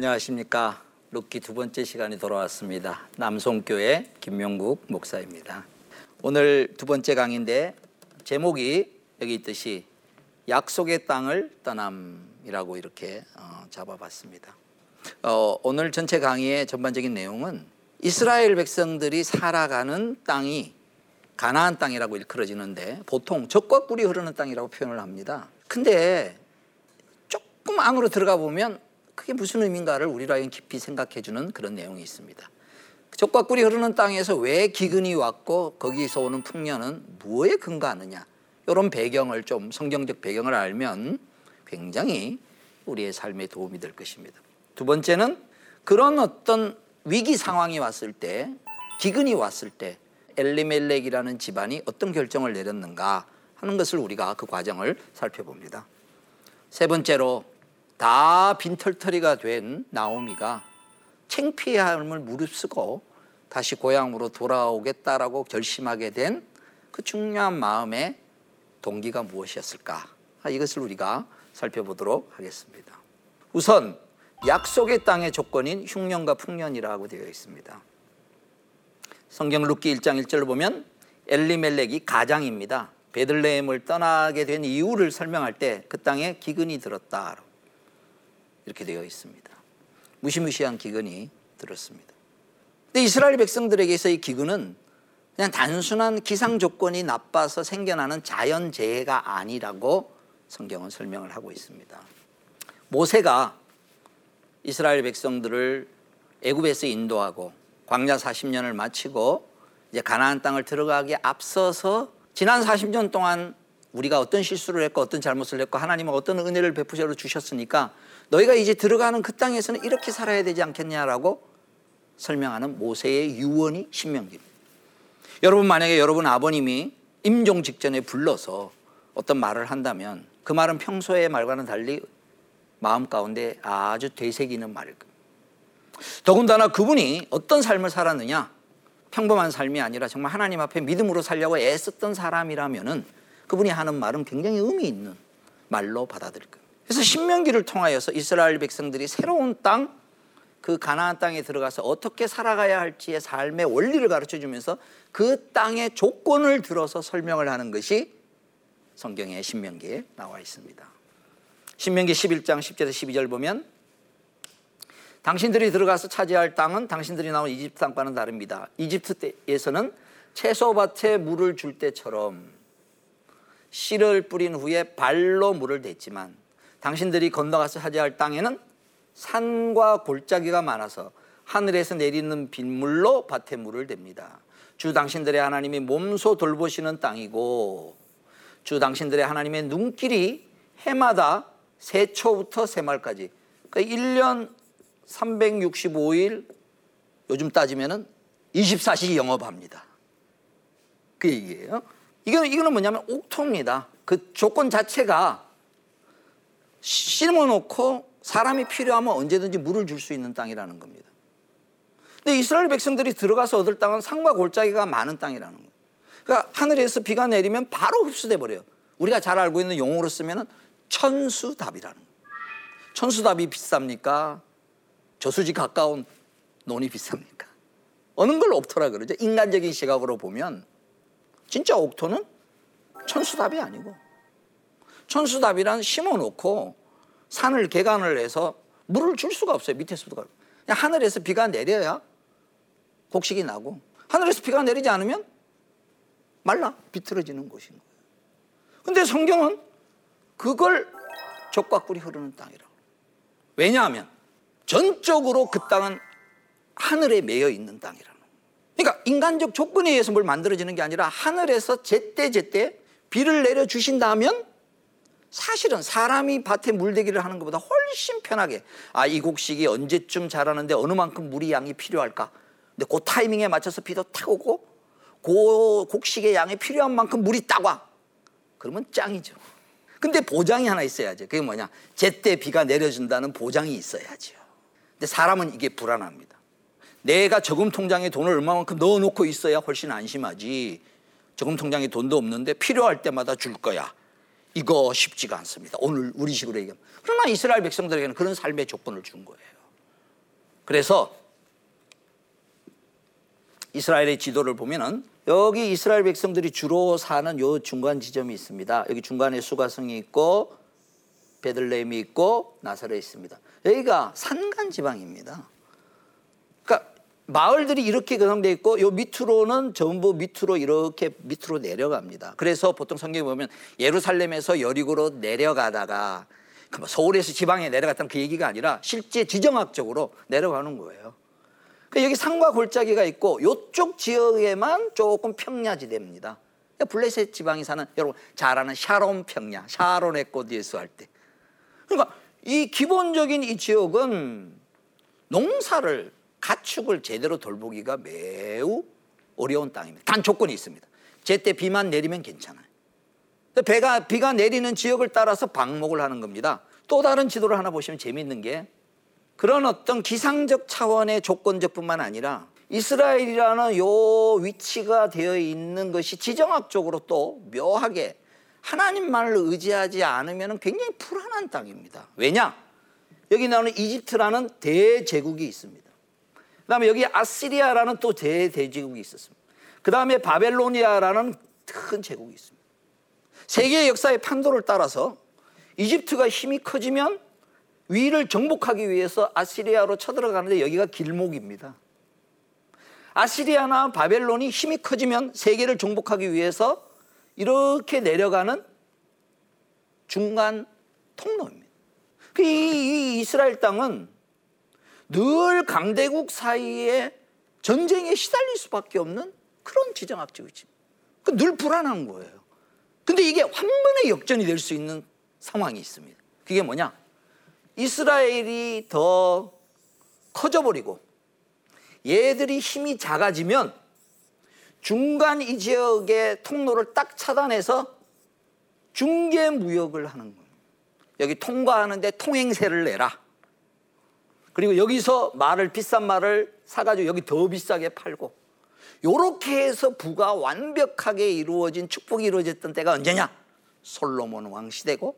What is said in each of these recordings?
안녕하십니까. 룻기 두 번째 시간이 돌아왔습니다. 남송교회 김명국 목사입니다. 오늘 두 번째 강인데 제목이 여기 있듯이 약속의 땅을 떠남이라고 이렇게 어, 잡아봤습니다. 어, 오늘 전체 강의의 전반적인 내용은 이스라엘 백성들이 살아가는 땅이 가나안 땅이라고 일컬어지는데 보통 적과 꿀이 흐르는 땅이라고 표현을 합니다. 근데 조금 안으로 들어가 보면 그게 무슨 의미인가를 우리라면 깊이 생각해 주는 그런 내용이 있습니다. 적과 꿀이 흐르는 땅에서 왜 기근이 왔고 거기서 오는 풍년은 무엇에 근거하느냐 이런 배경을 좀 성경적 배경을 알면 굉장히 우리의 삶에 도움이 될 것입니다. 두 번째는 그런 어떤 위기 상황이 왔을 때 기근이 왔을 때 엘리멜렉이라는 집안이 어떤 결정을 내렸는가 하는 것을 우리가 그 과정을 살펴봅니다. 세 번째로 다 빈털터리가 된 나오미가 챙피함을 무릅쓰고 다시 고향으로 돌아오겠다라고 결심하게 된 그 중요한 마음의 동기가 무엇이었을까? 이것을 우리가 살펴보도록 하겠습니다. 우선 약속의 땅의 조건인 흉년과 풍년이라고 되어 있습니다. 성경 룻기 1장 1절을 보면 엘리멜렉이 가장입니다. 베들레헴을 떠나게 된 이유를 설명할 때 그 땅에 기근이 들었다. 이렇게 되어 있습니다. 무시무시한 기근이 들었습니다. 근데 이스라엘 백성들에게서 이 기근은 그냥 단순한 기상 조건이 나빠서 생겨나는 자연 재해가 아니라고 성경은 설명을 하고 있습니다. 모세가 이스라엘 백성들을 애굽에서 인도하고 광야 40년을 마치고 이제 가나안 땅을 들어가기에 앞서서 지난 40년 동안 우리가 어떤 실수를 했고 어떤 잘못을 했고 하나님은 어떤 은혜를 베푸셔 주셨으니까 너희가 이제 들어가는 그 땅에서는 이렇게 살아야 되지 않겠냐라고 설명하는 모세의 유언이 신명기입니다. 여러분 만약에 여러분 아버님이 임종 직전에 불러서 어떤 말을 한다면 그 말은 평소의 말과는 달리 마음 가운데 아주 되새기는 말일 겁니다. 더군다나 그분이 어떤 삶을 살았느냐 평범한 삶이 아니라 정말 하나님 앞에 믿음으로 살려고 애썼던 사람이라면은 그분이 하는 말은 굉장히 의미 있는 말로 받아들일 겁니다. 그래서 신명기를 통하여서 이스라엘 백성들이 새로운 땅, 그 가나안 땅에 들어가서 어떻게 살아가야 할지의 삶의 원리를 가르쳐 주면서 그 땅의 조건을 들어서 설명을 하는 것이 성경의 신명기에 나와 있습니다. 신명기 11장 10절에서 12절 보면 당신들이 들어가서 차지할 땅은 당신들이 나온 이집트 땅과는 다릅니다. 이집트에서는 채소밭에 물을 줄 때처럼 씨를 뿌린 후에 발로 물을 댔지만 당신들이 건너가서 차지할 땅에는 산과 골짜기가 많아서 하늘에서 내리는 빗물로 밭에 물을 댑니다. 주 당신들의 하나님이 몸소 돌보시는 땅이고 주 당신들의 하나님의 눈길이 해마다 새초부터 새말까지 그러니까 1년 365일 요즘 따지면은 24시 영업합니다. 그 얘기예요. 이거는, 이거는 뭐냐면 옥토입니다. 그 조건 자체가 심어놓고 사람이 필요하면 언제든지 물을 줄 수 있는 땅이라는 겁니다. 근데 이스라엘 백성들이 들어가서 얻을 땅은 산과 골짜기가 많은 땅이라는 거예요. 그러니까 하늘에서 비가 내리면 바로 흡수돼 버려요. 우리가 잘 알고 있는 용어로 쓰면은 천수답이라는 거예요. 천수답이 비쌉니까? 저수지 가까운 논이 비쌉니까? 어느 걸 옥토라 그러죠? 인간적인 시각으로 보면 진짜 옥토는 천수답이 아니고 천수답이란 심어놓고 산을 개간을 해서 물을 줄 수가 없어요. 밑에서도. 그냥 하늘에서 비가 내려야 곡식이 나고 하늘에서 비가 내리지 않으면 말라 비틀어지는 곳인 거예요. 근데 성경은 그걸 적과 꿀이 흐르는 땅이라고. 왜냐하면 전적으로 그 땅은 하늘에 매여 있는 땅이라는. 그러니까 인간적 조건에 의해서 뭘 만들어지는 게 아니라 하늘에서 제때 제때 비를 내려 주신다면 사실은 사람이 밭에 물대기를 하는 것보다 훨씬 편하게 아 이 곡식이 언제쯤 자라는데 어느 만큼 물이 양이 필요할까? 근데 그 타이밍에 맞춰서 비도 탁 오고 그 곡식의 양이 필요한 만큼 물이 딱 와. 그러면 짱이죠. 근데 보장이 하나 있어야죠. 그게 뭐냐? 제때 비가 내려준다는 보장이 있어야죠. 근데 사람은 이게 불안합니다. 내가 저금 통장에 돈을 얼마만큼 넣어놓고 있어야 훨씬 안심하지. 저금 통장에 돈도 없는데 필요할 때마다 줄 거야 이거 쉽지가 않습니다. 오늘 우리 식으로 얘기하면. 그러나 이스라엘 백성들에게는 그런 삶의 조건을 준 거예요. 그래서 이스라엘의 지도를 보면은 여기 이스라엘 백성들이 주로 사는 요 중간 지점이 있습니다. 여기 중간에 수가성이 있고 베들레헴이 있고 나사렛이 있습니다. 여기가 산간 지방입니다. 그러니까 마을들이 이렇게 구성되어 있고 요 밑으로는 전부 밑으로 이렇게 밑으로 내려갑니다. 그래서 보통 성경에 보면 예루살렘에서 여리고로 내려가다가 그뭐 서울에서 지방에 내려갔다는 그 얘기가 아니라 실제 지정학적으로 내려가는 거예요. 그 여기 산과 골짜기가 있고 이쪽 지역에만 조금 평야지대입니다. 블레셋 지방에 사는 여러분 잘 아는 샤론 평야, 샤론의 꽃 예수할 때. 그러니까 이 기본적인 이 지역은 농사를 가축을 제대로 돌보기가 매우 어려운 땅입니다. 단 조건이 있습니다. 제때 비만 내리면 괜찮아요. 배가 비가 내리는 지역을 따라서 방목을 하는 겁니다. 또 다른 지도를 하나 보시면 재미있는 게 그런 어떤 기상적 차원의 조건적 뿐만 아니라 이스라엘이라는 요 위치가 되어 있는 것이 지정학적으로 또 묘하게 하나님만을 의지하지 않으면 굉장히 불안한 땅입니다. 왜냐? 여기 나오는 이집트라는 대제국이 있습니다. 그 다음에 여기 아시리아라는 또 대대제국이 있었습니다. 그 다음에 바벨로니아라는 큰 제국이 있습니다. 세계의 역사의 판도를 따라서 이집트가 힘이 커지면 위를 정복하기 위해서 아시리아로 쳐들어가는데 여기가 길목입니다. 아시리아나 바벨론이 힘이 커지면 세계를 정복하기 위해서 이렇게 내려가는 중간 통로입니다. 그 이, 이 이스라엘 땅은 늘 강대국 사이에 전쟁에 시달릴 수밖에 없는 그런 지정학적 위치. 늘 불안한 거예요. 근데 이게 한 번에 역전이 될 수 있는 상황이 있습니다. 그게 뭐냐? 이스라엘이 더 커져버리고 얘들이 힘이 작아지면 중간 이 지역의 통로를 딱 차단해서 중개 무역을 하는 거예요. 여기 통과하는데 통행세를 내라. 그리고 여기서 말을 비싼 말을 사가지고 여기 더 비싸게 팔고 요렇게 해서 부가 완벽하게 이루어진 축복이 이루어졌던 때가 언제냐? 솔로몬 왕 시대고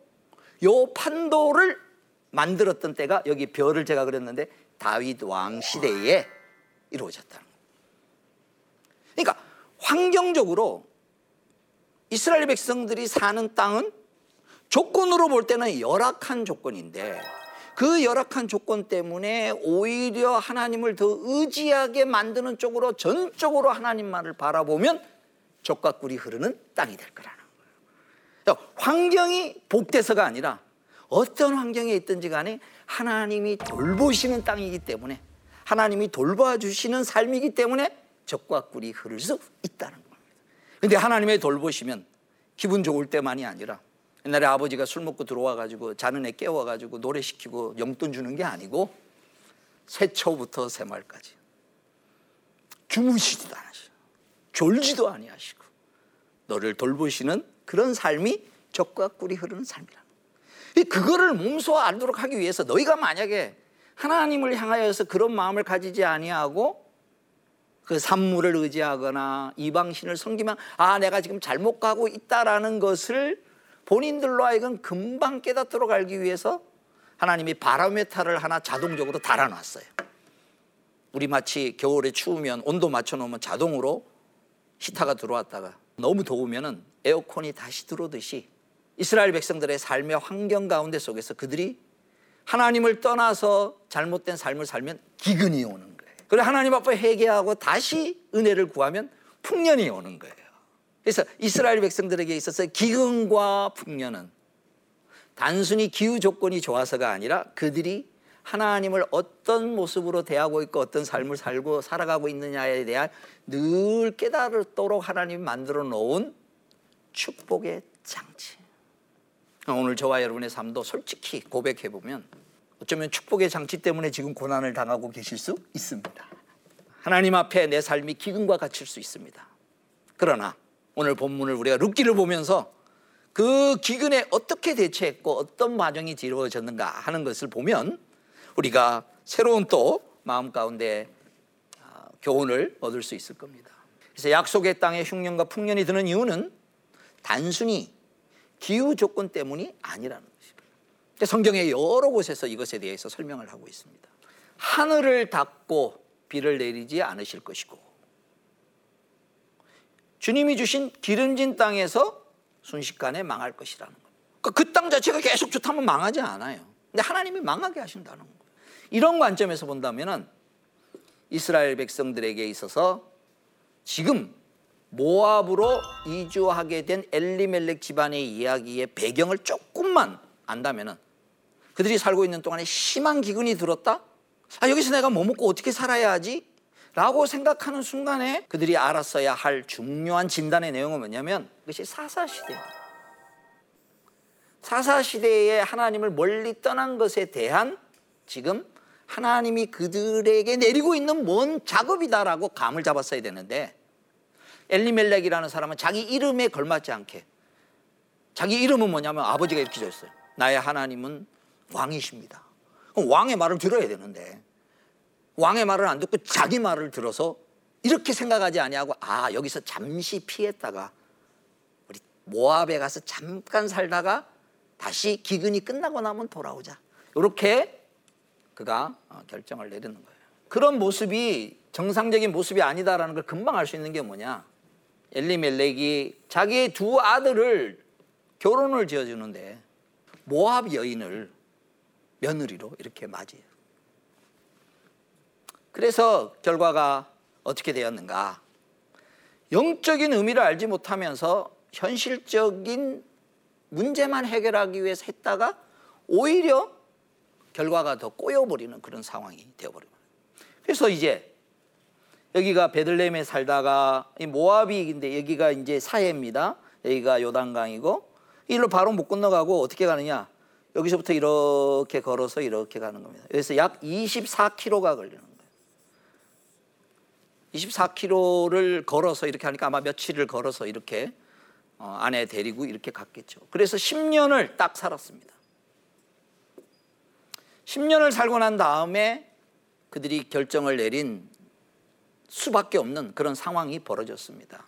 요 판도를 만들었던 때가 여기 별을 제가 그렸는데 다윗 왕 시대에 이루어졌다는. 그러니까 환경적으로 이스라엘 백성들이 사는 땅은 조건으로 볼 때는 열악한 조건인데 그 열악한 조건 때문에 오히려 하나님을 더 의지하게 만드는 쪽으로 전적으로 하나님만을 바라보면 족과 꿀이 흐르는 땅이 될 거라는 거예요. 환경이 복돼서가 아니라 어떤 환경에 있든지 간에 하나님이 돌보시는 땅이기 때문에 하나님이 돌봐주시는 삶이기 때문에 적과 꿀이 흐를 수 있다는 겁니다. 근데 하나님의 돌보시면 기분 좋을 때만이 아니라 옛날에 아버지가 술 먹고 들어와가지고 자는 애 깨워가지고 노래 시키고 용돈 주는 게 아니고 새초부터 새말까지 주무시지도 않으시고 졸지도 아니하시고 너를 돌보시는 그런 삶이 적과 꿀이 흐르는 삶이라. 그거를 몸소 알도록 하기 위해서 너희가 만약에 하나님을 향하여서 그런 마음을 가지지 아니하고 그 산물을 의지하거나 이방신을 섬기면 아 내가 지금 잘못 가고 있다라는 것을 본인들로 하여금 금방 깨닫도록 알기 위해서 하나님이 바로메타를 하나 자동적으로 달아놨어요. 우리 마치 겨울에 추우면 온도 맞춰놓으면 자동으로 히타가 들어왔다가 너무 더우면 에어컨이 다시 들어오듯이 이스라엘 백성들의 삶의 환경 가운데 속에서 그들이 하나님을 떠나서 잘못된 삶을 살면 기근이 오는 거예요. 그리고 하나님 앞에 회개하고 다시 은혜를 구하면 풍년이 오는 거예요. 그래서 이스라엘 백성들에게 있어서 기근과 풍년은 단순히 기후 조건이 좋아서가 아니라 그들이 하나님을 어떤 모습으로 대하고 있고 어떤 삶을 살고 살아가고 있느냐에 대한 늘 깨달도록 하나님이 만들어 놓은 축복의 장치. 오늘 저와 여러분의 삶도 솔직히 고백해 보면 어쩌면 축복의 장치 때문에 지금 고난을 당하고 계실 수 있습니다. 하나님 앞에 내 삶이 기근과 갇힐 수 있습니다. 그러나 오늘 본문을 우리가 룻기를 보면서 그 기근에 어떻게 대처했고 어떤 과정이 이루어졌는가 하는 것을 보면 우리가 새로운 또 마음 가운데 아, 교훈을 얻을 수 있을 겁니다. 그래서 약속의 땅에 흉년과 풍년이 드는 이유는 단순히 기후 조건 때문이 아니라는 것입니다. 성경의 여러 곳에서 이것에 대해서 설명을 하고 있습니다. 하늘을 닫고 비를 내리지 않으실 것이고 주님이 주신 기름진 땅에서 순식간에 망할 것이라는 거예요. 그러니까 그땅 자체가 계속 좋다면 망하지 않아요. 근데 하나님이 망하게 하신다는 거예요. 이런 관점에서 본다면은 이스라엘 백성들에게 있어서 지금 모압으로 이주하게 된 엘리멜렉 집안의 이야기의 배경을 조금만 안다면은 그들이 살고 있는 동안에 심한 기근이 들었다? 아, 여기서 내가 뭐 먹고 어떻게 살아야 하지? 라고 생각하는 순간에 그들이 알았어야 할 중요한 진단의 내용은 뭐냐면 그것이 사사시대입니다. 사사시대에 하나님을 멀리 떠난 것에 대한 지금 하나님이 그들에게 내리고 있는 뭔 작업이다라고 감을 잡았어야 되는데 엘리멜렉이라는 사람은 자기 이름에 걸맞지 않게 자기 이름은 뭐냐면 아버지가 이렇게 줬어요. 나의 하나님은 왕이십니다. 왕의 말을 들어야 되는데 왕의 말을 안 듣고 자기 말을 들어서 이렇게 생각하지 아니하고 아 여기서 잠시 피했다가 우리 모압에 가서 잠깐 살다가 다시 기근이 끝나고 나면 돌아오자. 이렇게 그가 어, 결정을 내리는 거예요. 그런 모습이 정상적인 모습이 아니다라는 걸 금방 알 수 있는 게 뭐냐? 엘리멜렉이 자기의 두 아들을 결혼을 지어주는데 모압 여인을 며느리로 이렇게 맞이해요. 그래서 결과가 어떻게 되었는가? 영적인 의미를 알지 못하면서 현실적인 문제만 해결하기 위해서 했다가 오히려 결과가 더 꼬여버리는 그런 상황이 되어버립니다. 그래서 이제 여기가 베들레헴에 살다가 이 모압이인데 여기가 이제 사해입니다. 여기가 요단강이고 일로 바로 못 건너가고 어떻게 가느냐? 여기서부터 이렇게 걸어서 이렇게 가는 겁니다. 그래서 약 24km가 걸리는. 24km를 걸어서 이렇게 하니까 아마 며칠을 걸어서 이렇게 어, 아내 데리고 이렇게 갔겠죠. 그래서 10년을 딱 살았습니다. 10년을 살고 난 다음에 그들이 결정을 내린 수밖에 없는 그런 상황이 벌어졌습니다.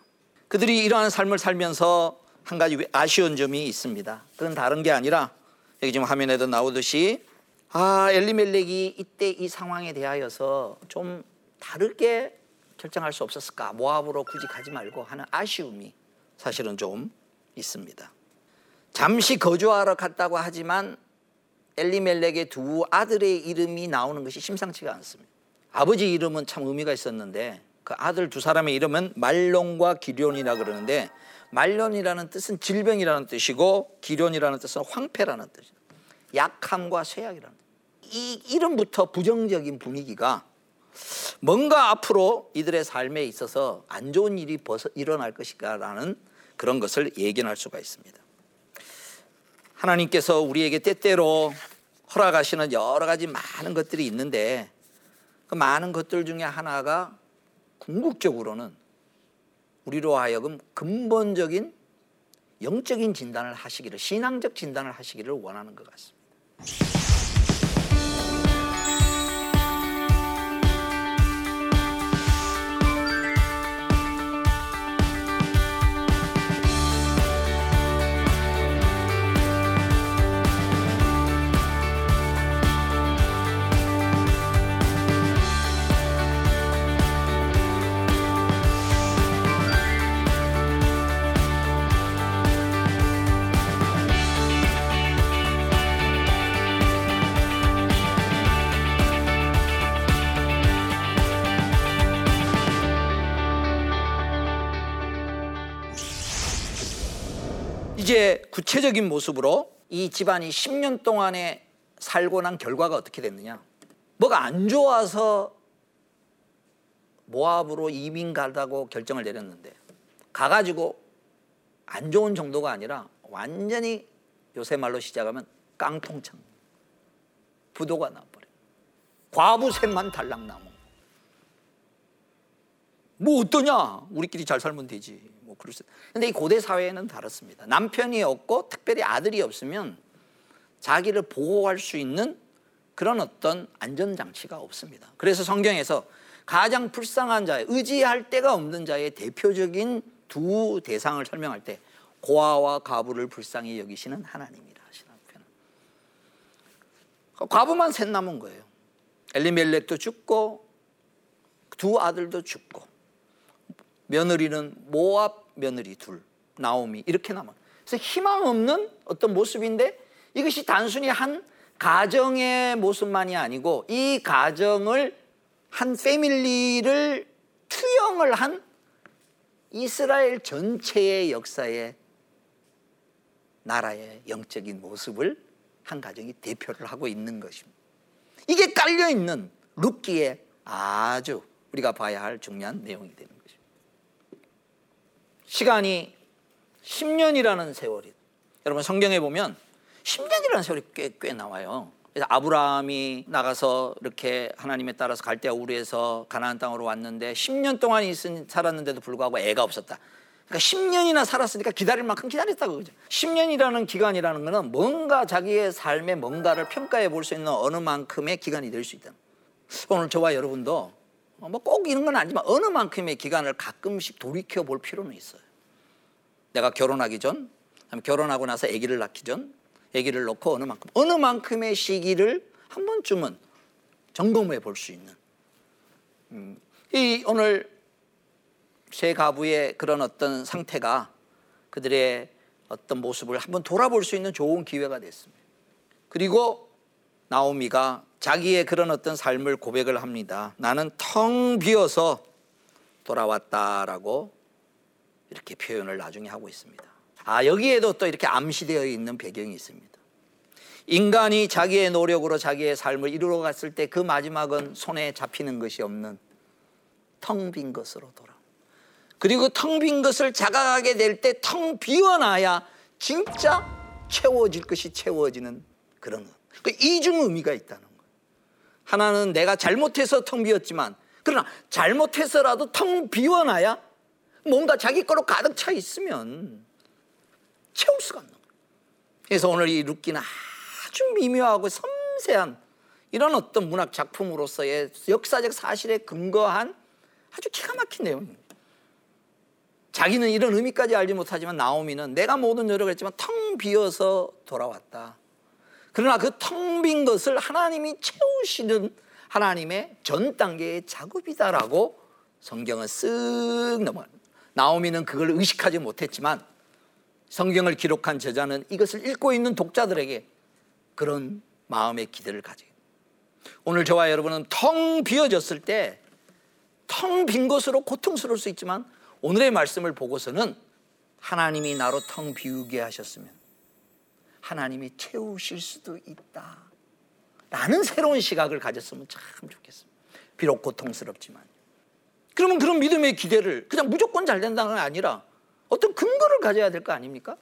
그들이 이러한 삶을 살면서 한 가지 아쉬운 점이 있습니다. 그건 다른 게 아니라 여기 지금 화면에도 나오듯이 아 엘리멜렉이 이때 이 상황에 대하여서 좀 다르게 결정할 수 없었을까 모압으로 굳이 가지 말고 하는 아쉬움이 사실은 좀 있습니다. 잠시 거주하러 갔다고 하지만 엘리멜렉의 두 아들의 이름이 나오는 것이 심상치가 않습니다. 아버지 이름은 참 의미가 있었는데 그 아들 두 사람의 이름은 말론과 기련이라 그러는데 말론이라는 뜻은 질병이라는 뜻이고 기련이라는 뜻은 황폐라는 뜻이에요. 약함과 쇠약이라는 뜻. 이 이름부터 부정적인 분위기가 뭔가 앞으로 이들의 삶에 있어서 안 좋은 일이 벌써 일어날 것이라는 그런 것을 예견할 수가 있습니다. 하나님께서 우리에게 때때로 허락하시는 여러 가지 많은 것들이 있는데 그 많은 것들 중에 하나가 궁극적으로는 우리로 하여금 근본적인 영적인 진단을 하시기를 신앙적 진단을 하시기를 원하는 것 같습니다. 이제 구체적인 모습으로 이 집안이 10년 동안에 살고 난 결과가 어떻게 됐느냐? 뭐가 안 좋아서 모압으로 이민 가다고 결정을 내렸는데 가가지고 안 좋은 정도가 아니라 완전히 요새 말로 시작하면 깡통창 부도가 나버려 과부 셋만 달랑 나무 뭐 어떠냐 우리끼리 잘 살면 되지 뭐 그럴 수. 근데 이 고대 사회는 다릅니다. 남편이 없고 특별히 아들이 없으면 자기를 보호할 수 있는 그런 어떤 안전장치가 없습니다. 그래서 성경에서 가장 불쌍한 자의 의지할 데가 없는 자의 대표적인 두 대상을 설명할 때 고아와 과부를 불쌍히 여기시는 하나님이라 하시는 표현. 과부만 셋 남은 거예요. 엘리멜렉도 죽고 두 아들도 죽고 며느리는 모압 며느리 둘 나오미 이렇게 남아. 그래서 희망 없는 어떤 모습인데 이것이 단순히 한 가정의 모습만이 아니고 이 가정을 한 패밀리를 투영을 한 이스라엘 전체의 역사의 나라의 영적인 모습을 한 가정이 대표를 하고 있는 것입니다. 이게 깔려 있는 룻기에 아주 우리가 봐야 할 중요한 내용이 것입니다. 시간이 10년이라는 세월이 여러분 성경에 보면 10년이라는 세월이 꽤, 꽤 나와요. 그래서 아브라함이 나가서 이렇게 하나님에 따라서 갈대아 우르에서 가나안 땅으로 왔는데 10년 동안 있은 살았는데도 불구하고 애가 없었다. 그러니까 10년이나 살았으니까 기다릴 만큼 기다렸다고 그죠. 10년이라는 기간이라는 것은 뭔가 자기의 삶의 뭔가를 평가해 볼 수 있는 어느 만큼의 기간이 될 수 있다. 오늘 저와 여러분도 뭐 꼭 이런 건 아니지만 어느 만큼의 기간을 가끔씩 돌이켜 볼 필요는 있어요. 내가 결혼하기 전, 결혼하고 나서 아기를 낳기 전, 아기를 놓고 어느 만큼 어느 만큼의 시기를 한 번쯤은 점검해 볼 수 있는 음, 이 오늘 세 가부의 그런 어떤 상태가 그들의 어떤 모습을 한번 돌아볼 수 있는 좋은 기회가 됐습니다. 그리고 나오미가 자기의 그런 어떤 삶을 고백을 합니다. 나는 텅 비어서 돌아왔다라고 이렇게 표현을 나중에 하고 있습니다. 아, 여기에도 또 이렇게 암시되어 있는 배경이 있습니다. 인간이 자기의 노력으로 자기의 삶을 이루어 갔을 때 그 마지막은 손에 잡히는 것이 없는 텅 빈 것으로 돌아. 그리고 텅 빈 것을 자각하게 될 때 텅 비워놔야 진짜 채워질 것이 채워지는 그런 것. 그 이중 의미가 있다는 거예요. 하나는 내가 잘못해서 텅 비었지만 그러나 잘못해서라도 텅 비워놔야 뭔가 자기 거로 가득 차 있으면 채울 수가 없는 거예요. 그래서 오늘 이 룻기는 아주 미묘하고 섬세한 이런 어떤 문학 작품으로서의 역사적 사실에 근거한 아주 기가 막힌 내용입니다. 자기는 이런 의미까지 알지 못하지만 나오미는 내가 모든 노력을 했지만 텅 비어서 돌아왔다. 그러나 그 텅 빈 것을 하나님이 채우시는 하나님의 전 단계의 작업이다라고 성경은 쓱 넘어갑니다. 나오미는 그걸 의식하지 못했지만 성경을 기록한 저자는 이것을 읽고 있는 독자들에게 그런 마음의 기대를 가지고 오늘 저와 여러분은 텅 비어졌을 때 텅 빈 것으로 고통스러울 수 있지만 오늘의 말씀을 보고서는 하나님이 나로 텅 비우게 하셨으면 하나님이 채우실 수도 있다. 라는 새로운 시각을 가졌으면 참 좋겠습니다. 비록 고통스럽지만. 그러면 그런 믿음의 기대를 그냥 무조건 잘 된다는 게 아니라 어떤 근거를 가져야 될 거 아닙니까?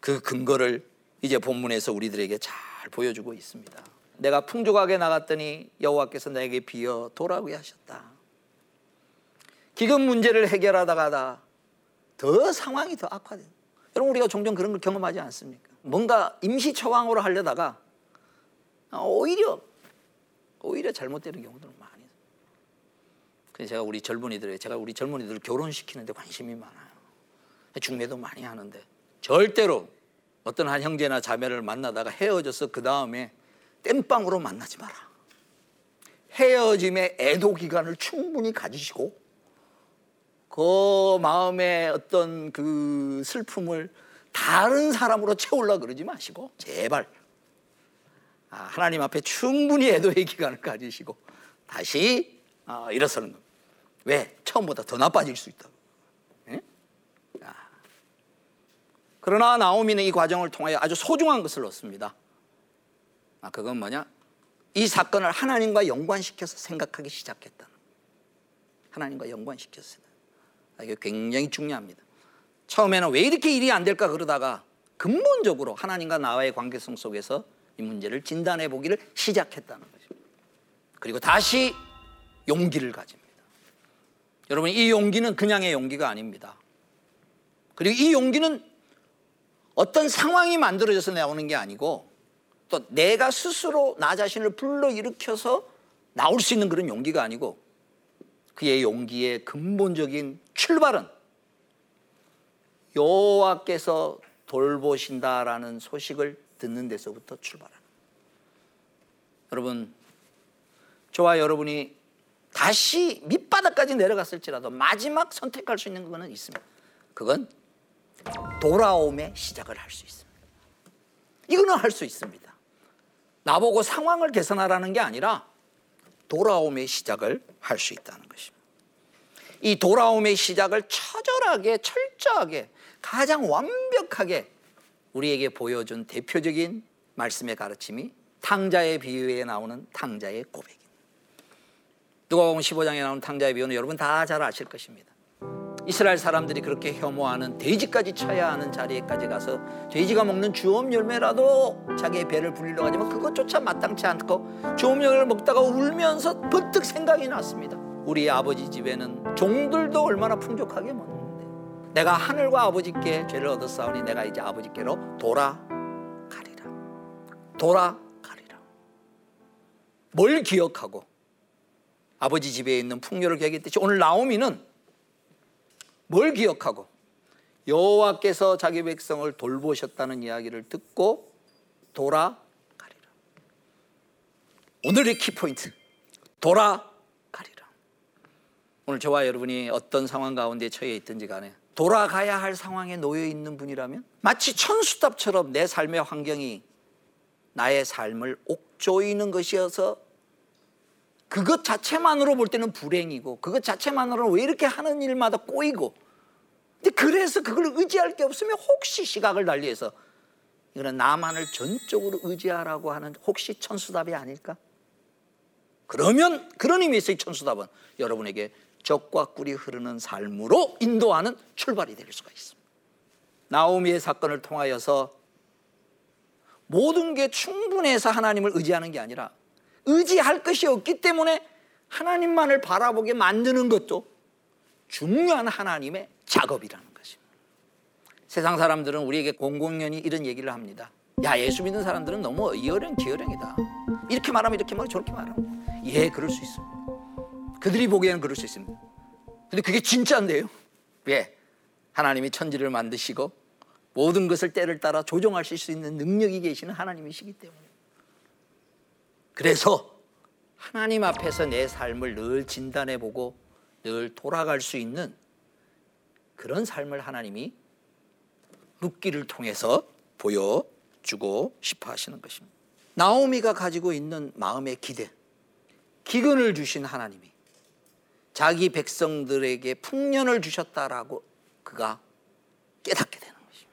그 근거를 이제 본문에서 우리들에게 잘 보여주고 있습니다. 내가 풍족하게 나갔더니 여호와께서 내게 비어 돌아오게 하셨다. 기금 문제를 해결하다가 더 상황이 더 악화돼요. 여러분 우리가 종종 그런 걸 경험하지 않습니까? 뭔가 임시 처방으로 하려다가 오히려 오히려 잘못되는 경우들은 많이. 그래서 제가 우리 젊은이들 제가 우리 젊은이들을 결혼시키는데 관심이 많아요. 중매도 많이 하는데 절대로 어떤 한 형제나 자매를 만나다가 헤어져서 그 다음에 땜빵으로 만나지 마라. 헤어짐의 애도 기간을 충분히 가지시고 그 마음의 어떤 그 슬픔을 다른 사람으로 채우려 그러지 마시고 제발 아, 하나님 앞에 충분히 애도의 기간을 가지시고 다시 아, 일어서는 겁니다. 왜? 처음보다 더 나빠질 수 있다. 예? 아. 그러나 나오미는 이 과정을 통하여 아주 소중한 것을 얻습니다. 아, 그건 뭐냐? 이 사건을 하나님과 연관시켜서 생각하기 시작했다. 하나님과 연관시켰어요. 이게 굉장히 중요합니다. 처음에는 왜 이렇게 일이 안 될까 그러다가 근본적으로 하나님과 나와의 관계성 속에서 이 문제를 진단해 보기를 시작했다는 것입니다. 그리고 다시 용기를 가집니다. 여러분 이 용기는 그냥의 용기가 아닙니다. 그리고 이 용기는 어떤 상황이 만들어져서 나오는 게 아니고 또 내가 스스로 나 자신을 불러일으켜서 나올 수 있는 그런 용기가 아니고 그의 용기의 근본적인 출발은 여호와께서 돌보신다라는 소식을 듣는 데서부터 출발합니다. 여러분 저와 여러분이 다시 밑바닥까지 내려갔을지라도 마지막 선택할 수 있는 것은 있습니다. 그건 돌아옴의 시작을 할 수 있습니다. 이거는 할 수 있습니다. 나보고 상황을 개선하라는 게 아니라 돌아옴의 시작을 할 수 있다는 것입니다. 이 돌아옴의 시작을 처절하게 철저하게 가장 완벽하게 우리에게 보여준 대표적인 말씀의 가르침이 탕자의 비유에 나오는 탕자의 고백입니다. 누가복음 15장에 나오는 탕자의 비유는 여러분 다 잘 아실 것입니다. 이스라엘 사람들이 그렇게 혐오하는 돼지까지 쳐야 하는 자리에까지 가서 돼지가 먹는 주업 열매라도 자기의 배를 불리러 가지만 그것조차 마땅치 않고 주업 열매를 먹다가 울면서 번뜩 생각이 났습니다. 우리 아버지 집에는 종들도 얼마나 풍족하게 먹는데 내가 하늘과 아버지께 죄를 얻었사오니 내가 이제 아버지께로 돌아가리라. 돌아가리라. 뭘 기억하고 아버지 집에 있는 풍요를 기억했듯이 오늘 나오미는 뭘 기억하고 여호와께서 자기 백성을 돌보셨다는 이야기를 듣고 돌아가리라. 오늘의 키포인트 돌아가리라. 오늘 저와 여러분이 어떤 상황 가운데 처해 있든지 간에 돌아가야 할 상황에 놓여 있는 분이라면 마치 천수답처럼 내 삶의 환경이 나의 삶을 옥조이는 것이어서 그것 자체만으로 볼 때는 불행이고 그것 자체만으로 왜 이렇게 하는 일마다 꼬이고 근데 그래서 그걸 의지할 게 없으면 혹시 시각을 달리해서 이거는 나만을 전적으로 의지하라고 하는 혹시 천수답이 아닐까? 그러면 그런 의미에서 이 천수답은 여러분에게 적과 꿀이 흐르는 삶으로 인도하는 출발이 될 수가 있습니다. 나오미의 사건을 통하여서 모든 게 충분해서 하나님을 의지하는 게 아니라 의지할 것이 없기 때문에 하나님만을 바라보게 만드는 것도 중요한 하나님의 작업이라는 것입니다. 세상 사람들은 우리에게 공공연히 이런 얘기를 합니다. 야 예수 믿는 사람들은 너무 이어령 기어령이다. 이렇게 말하면 이렇게 말하고 저렇게 말하고 예 그럴 수 있습니다. 그들이 보기에는 그럴 수 있습니다. 근데 그게 진짜인데요. 왜? 하나님이 천지를 만드시고 모든 것을 때를 따라 조정하실 수 있는 능력이 계시는 하나님이시기 때문에 그래서 하나님 앞에서 내 삶을 늘 진단해 보고 늘 돌아갈 수 있는 그런 삶을 하나님이 룻기를 통해서 보여주고 싶어 하시는 것입니다. 나오미가 가지고 있는 마음의 기대, 기근을 주신 하나님이 자기 백성들에게 풍년을 주셨다라고 그가 깨닫게 되는 것입니다.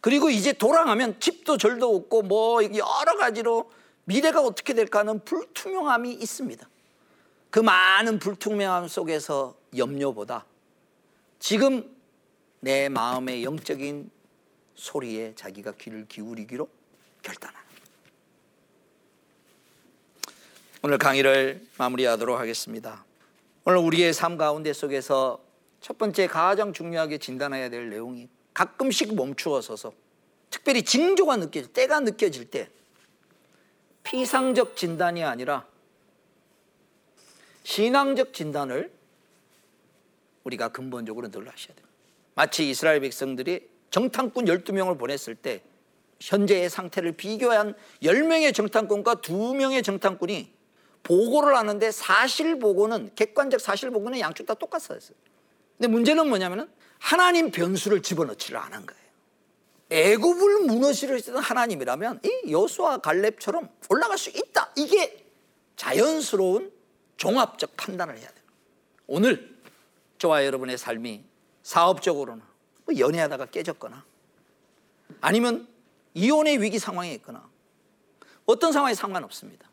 그리고 이제 돌아가면 집도 절도 없고 뭐 여러 가지로 미래가 어떻게 될까 하는 불투명함이 있습니다. 그 많은 불투명함 속에서 염려보다 지금 내 마음의 영적인 소리에 자기가 귀를 기울이기로 결단합니다. 오늘 강의를 마무리하도록 하겠습니다. 오늘 우리의 삶 가운데 속에서 첫 번째 가장 중요하게 진단해야 될 내용이 가끔씩 멈추어 서서 특별히 징조가 느껴질 때가 느껴질 때 피상적 진단이 아니라 신앙적 진단을 우리가 근본적으로 늘 하셔야 돼요. 마치 이스라엘 백성들이 정탐꾼 12명을 보냈을 때 현재의 상태를 비교한 10명의 정탐꾼과 2명의 정탐꾼이 보고를 하는데 사실 보고는 객관적 사실 보고는 양쪽 다 똑같았어요. 근데 문제는 뭐냐면은 하나님 변수를 집어넣지를 않은 거예요. 애굽을 무너뜨리던 하나님이라면 이 여수와 갈렙처럼 올라갈 수 있다. 이게 자연스러운 종합적 판단을 해야 돼요. 오늘 저와 여러분의 삶이 사업적으로나 뭐 연애하다가 깨졌거나 아니면 이혼의 위기 상황에 있거나 어떤 상황에 상관없습니다.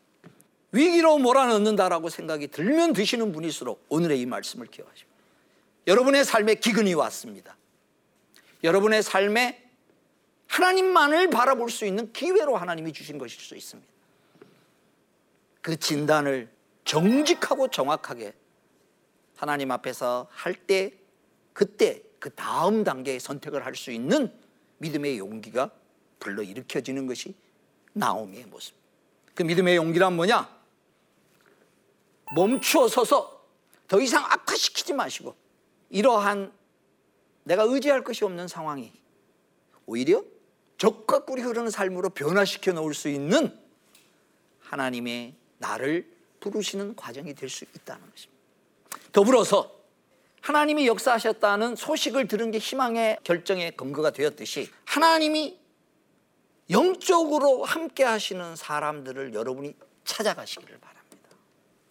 위기로 몰아넣는다라고 생각이 들면 드시는 분일수록 오늘의 이 말씀을 기억하십시오. 여러분의 삶에 기근이 왔습니다. 여러분의 삶에 하나님만을 바라볼 수 있는 기회로 하나님이 주신 것일 수 있습니다. 그 진단을 정직하고 정확하게 하나님 앞에서 할 때 그때 그 다음 단계의 선택을 할 수 있는 믿음의 용기가 불러 일으켜지는 것이 나오미의 모습. 그 믿음의 용기란 뭐냐? 멈추어 서서 더 이상 악화시키지 마시고 이러한 내가 의지할 것이 없는 상황이 오히려 적과 꿀이 흐르는 삶으로 변화시켜 놓을 수 있는 하나님의 나를 부르시는 과정이 될 수 있다는 것입니다. 더불어서 하나님이 역사하셨다는 소식을 들은 게 희망의 결정의 근거가 되었듯이 하나님이 영적으로 함께 하시는 사람들을 여러분이 찾아가시기를 바랍니다.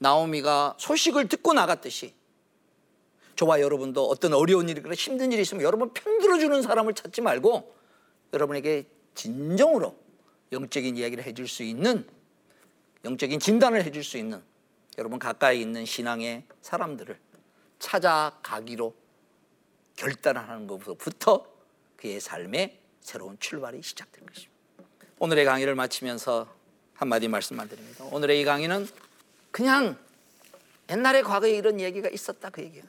나오미가 소식을 듣고 나갔듯이 저와 여러분도 어떤 어려운 일이거나 힘든 일이 있으면 여러분 편들어주는 사람을 찾지 말고 여러분에게 진정으로 영적인 이야기를 해줄 수 있는 영적인 진단을 해줄 수 있는 여러분 가까이 있는 신앙의 사람들을 찾아가기로 결단하는 것부터 그의 삶의 새로운 출발이 시작된 것입니다. 오늘의 강의를 마치면서 한마디 말씀만 드립니다. 오늘의 이 강의는 그냥 옛날에 과거에 이런 얘기가 있었다 그 얘기예요.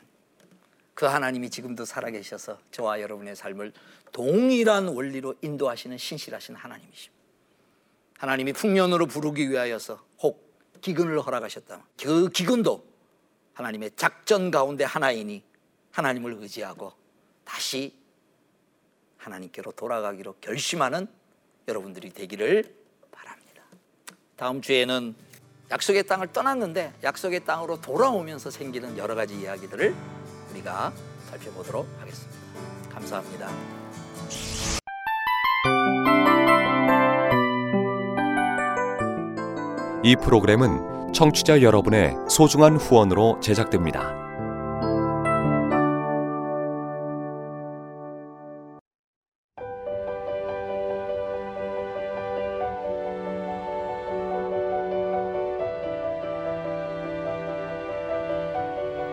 그 하나님이 지금도 살아계셔서 저와 여러분의 삶을 동일한 원리로 인도하시는 신실하신 하나님이십니다. 하나님이 풍년으로 부르기 위하여서 혹 기근을 허락하셨다. 그 기근도 하나님의 작전 가운데 하나이니 하나님을 의지하고 다시 하나님께로 돌아가기로 결심하는 여러분들이 되기를 바랍니다. 다음 주에는 약속의 땅을 떠났는데 약속의 땅으로 돌아오면서 생기는 여러 가지 이야기들을 우리가 살펴보도록 하겠습니다. 감사합니다. 이 프로그램은 청취자 여러분의 소중한 후원으로 제작됩니다.